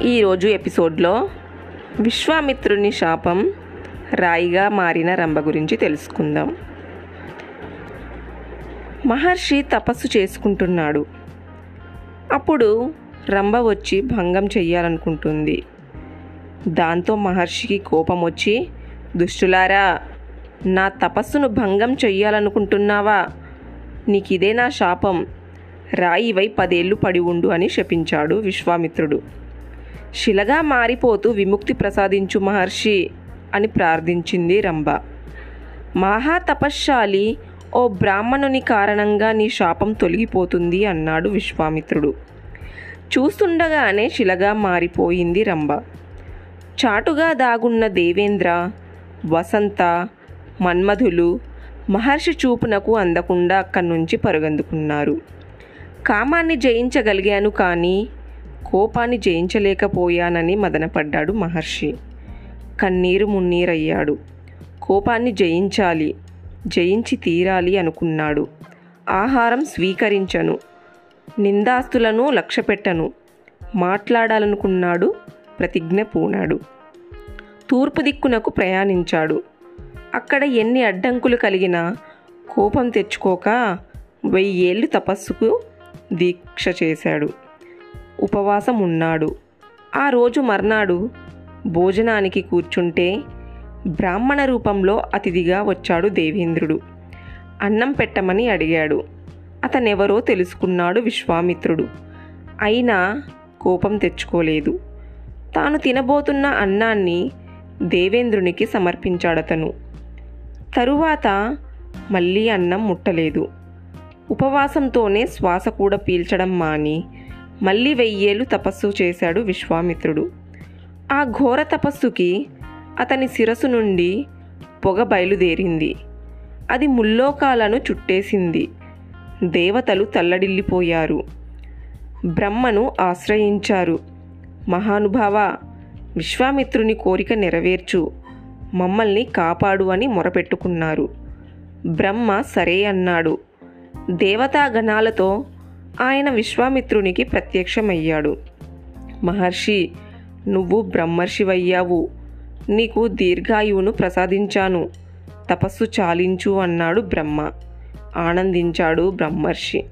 ఈరోజు ఎపిసోడ్లో విశ్వామిత్రుని శాపం రాయిగా మారిన రంభ గురించి తెలుసుకుందాం. మహర్షి తపస్సు చేసుకుంటున్నాడు. అప్పుడు రంభ వచ్చి భంగం చెయ్యాలనుకుంటుంది. దాంతో మహర్షికి కోపం వచ్చి దుష్టులారా నా తపస్సును భంగం చెయ్యాలనుకుంటున్నావా? నీకిదే నా శాపం. రాయివై పదేళ్ళు పడి ఉండు అని శపించాడు విశ్వామిత్రుడు. శిలగా మారిపోతూ విముక్తి ప్రసాదించు మహర్షి అని ప్రార్థించింది రంభ. మహా తపశ్శాలి ఓ బ్రాహ్మణుని కారణంగా నీ శాపం తొలగిపోతుంది అన్నాడు విశ్వామిత్రుడు. చూస్తుండగానే శిలగా మారిపోయింది రంభ. చాటుగా దాగున్న దేవేంద్ర వసంత మన్మధులు మహర్షి చూపునకు అందకుండా అక్కడి నుంచి పరుగందుకున్నారు. కామాన్ని జయించగలిగాను కానీ కోపాన్ని జయించలేకపోయానని మదనపడ్డాడు మహర్షి. కన్నీరు మున్నీరయ్యాడు. కోపాన్ని జయించాలి జయించి తీరాలి అనుకున్నాడు. ఆహారం స్వీకరించను నిందాస్తులను లక్ష్యపెట్టను మాట్లాడాలనుకున్నాడు ప్రతిజ్ఞ పూనాడు. తూర్పు దిక్కునకు ప్రయాణించాడు. అక్కడ ఎన్ని అడ్డంకులు కలిగినా కోపం తెచ్చుకోక వెయ్యేళ్ళు తపస్సుకు దీక్ష చేశాడు. ఉపవాసం ఉన్నాడు ఆ రోజు మర్నాడు భోజనానికి కూర్చుంటే బ్రాహ్మణ రూపంలో అతిథిగా వచ్చాడు దేవేంద్రుడు. అన్నం పెట్టమని అడిగాడు. అతనెవరో తెలుసుకున్నాడు విశ్వామిత్రుడు. అయినా కోపం తెచ్చుకోలేదు. తాను తినబోతున్న అన్నాన్ని దేవేంద్రునికి సమర్పించాడతను. తరువాత మళ్ళీ అన్నం ముట్టలేదు. ఉపవాసంతోనే శ్వాస కూడా పీల్చడం మాని మళ్ళీ వెయ్యేళ్ళు తపస్సు చేశాడు విశ్వామిత్రుడు. ఆ ఘోర తపస్సుకి అతని శిరసు నుండి పొగ బయలుదేరింది. అది ముల్లోకాలను చుట్టేసింది. దేవతలు తల్లడిల్లిపోయారు. బ్రహ్మను ఆశ్రయించారు. మహానుభావ విశ్వామిత్రుని కోరిక నెరవేర్చు. మమ్మల్ని కాపాడు అని మొరపెట్టుకున్నారు. బ్రహ్మ సరే అన్నాడు. దేవతాగణాలతో ఆయన విశ్వామిత్రునికి ప్రత్యక్షమయ్యాడు. మహర్షి నువ్వు బ్రహ్మర్షివయ్యావు. నీకు దీర్ఘాయువును ప్రసాదించాను. తపస్సు చాలించు అన్నాడు బ్రహ్మ. ఆనందించాడు బ్రహ్మర్షి.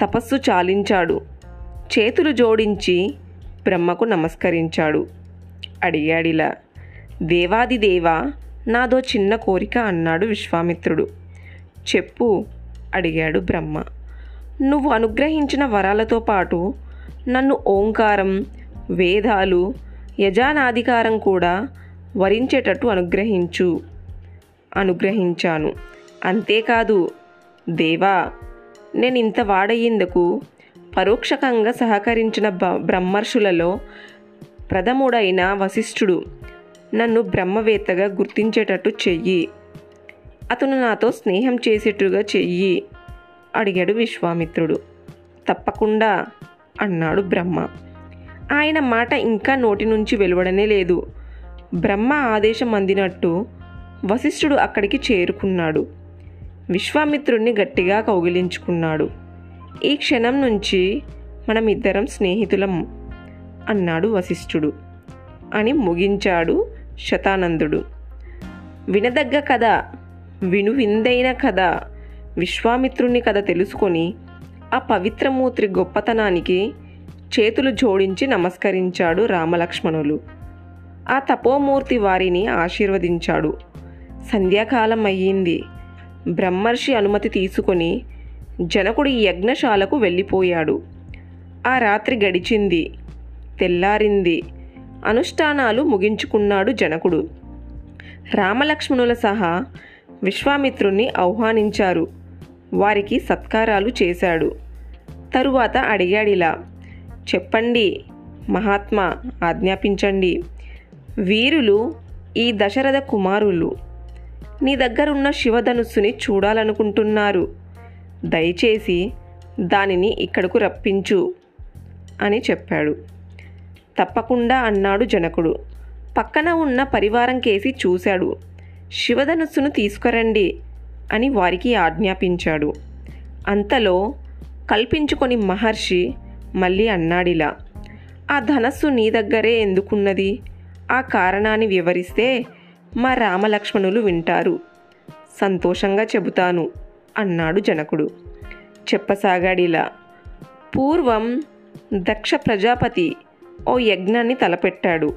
తపస్సు చాలించాడు. చేతులు జోడించి బ్రహ్మకు నమస్కరించాడు. అడిగాడిలా దేవాది దేవా నాదో చిన్న కోరిక అన్నాడు విశ్వామిత్రుడు. చెప్పు అడిగాడు బ్రహ్మ. నువ్వు అనుగ్రహించిన వరాలతో పాటు నన్ను ఓంకారం వేదాలు యజానాధికారం కూడా వరించేటట్టు అనుగ్రహించు. అనుగ్రహించాను. అంతేకాదు దేవా నేను ఇంత వాడయ్యేందుకు పరోక్షకంగా సహకరించిన బ బ్రహ్మర్షులలో ప్రథముడైన వశిష్ఠుడు నన్ను బ్రహ్మవేత్తగా గుర్తించేటట్టు చెయ్యి. అతను నాతో స్నేహం చేసేట్టుగా చెయ్యి. అడిగాడు విశ్వామిత్రుడు. తప్పకుండా అన్నాడు బ్రహ్మ. ఆయన మాట ఇంకా నోటి నుంచి వెలువడనే లేదు. బ్రహ్మ ఆదేశం అందినట్టు వశిష్ఠుడు అక్కడికి చేరుకున్నాడు. విశ్వామిత్రుణ్ణి గట్టిగా కౌగిలించుకున్నాడు. ఈ క్షణం నుంచి మనం ఇద్దరం స్నేహితులం అన్నాడు వశిష్ఠుడు. అని ముగించాడు శతానందుడు. వినదగ్గ కథ విను విందైన కథ విశ్వామిత్రుని కథ తెలుసుకొని ఆ పవిత్రమూర్తి గొప్పతనానికి చేతులు జోడించి నమస్కరించాడు రామలక్ష్మణులు. ఆ తపోమూర్తి వారిని ఆశీర్వదించాడు. సంధ్యాకాలం అయ్యింది. బ్రహ్మర్షి అనుమతి తీసుకొని జనకుడి యజ్ఞశాలకు వెళ్ళిపోయాడు. ఆ రాత్రి గడిచింది. తెల్లారింది. అనుష్ఠానాలు ముగించుకున్నాడు జనకుడు. రామలక్ష్మణుల సహా విశ్వామిత్రుణ్ణి ఆహ్వానించారు. వారికి సత్కారాలు చేశాడు. తరువాత అడిగాడిలా చెప్పండి మహాత్మా ఆజ్ఞాపించండి. వీరులు ఈ దశరథ కుమారులు. నీ దగ్గరున్న శివధనుస్సుని చూడాలనుకుంటున్నారు. దయచేసి దానిని ఇక్కడకు రప్పించు అని చెప్పాడు. తప్పకుండా అన్నాడు జనకుడు. పక్కన ఉన్న పరివారం కేసి చూశాడు. శివధనుస్సును తీసుకురండి. అని వారికి ఆజ్ఞాపించాడు. అంతలో కల్పించుకొని మహర్షి మళ్ళీ అన్నాడిలా ఆ ధనస్సు నీ దగ్గరే ఎందుకున్నది? ఆ కారణాన్ని వివరిస్తే మా రామలక్ష్మణులు వింటారు. సంతోషంగా చెబుతాను అన్నాడు జనకుడు. చెప్పసాగాడిలా పూర్వం దక్ష ప్రజాపతి ఓ యజ్ఞాన్ని తలపెట్టాడు.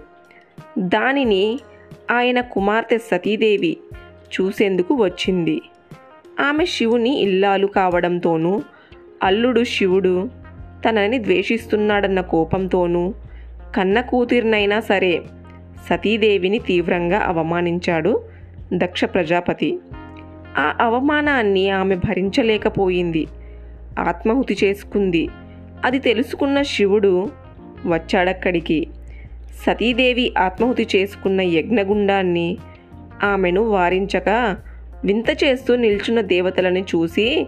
దానిని ఆయన కుమార్తె సతీదేవి చూసేందుకు వచ్చింది. ఆమె శివుని ఇల్లాలు కావడంతోనూ అల్లుడు శివుడు తనని ద్వేషిస్తున్నాడన్న కోపంతోనూ కన్న కూతురినైనా సరే సతీదేవిని తీవ్రంగా అవమానించాడు దక్ష ప్రజాపతి. ఆ అవమానాన్ని ఆమె భరించలేకపోయింది. ఆత్మాహుతి చేసుకుంది. అది తెలుసుకున్న శివుడు వచ్చాడక్కడికి. సతీదేవి ఆత్మాహుతి చేసుకున్న యజ్ఞగుండాన్ని ఆమెను వారించక వింత చేస్తూ నిల్చున్న దేవతలని చూసి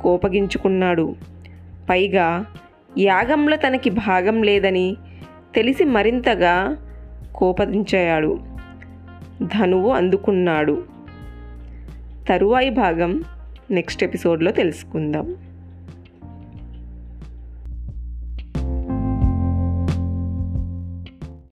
కోపగించుకున్నాడు. పైగా యాగంలో తనకి భాగం లేదని తెలిసి మరింతగా కోపదించాడు ధనువు అందుకున్నాడు. తరువాయి భాగం నెక్స్ట్ ఎపిసోడ్లో తెలుసుకుందాం.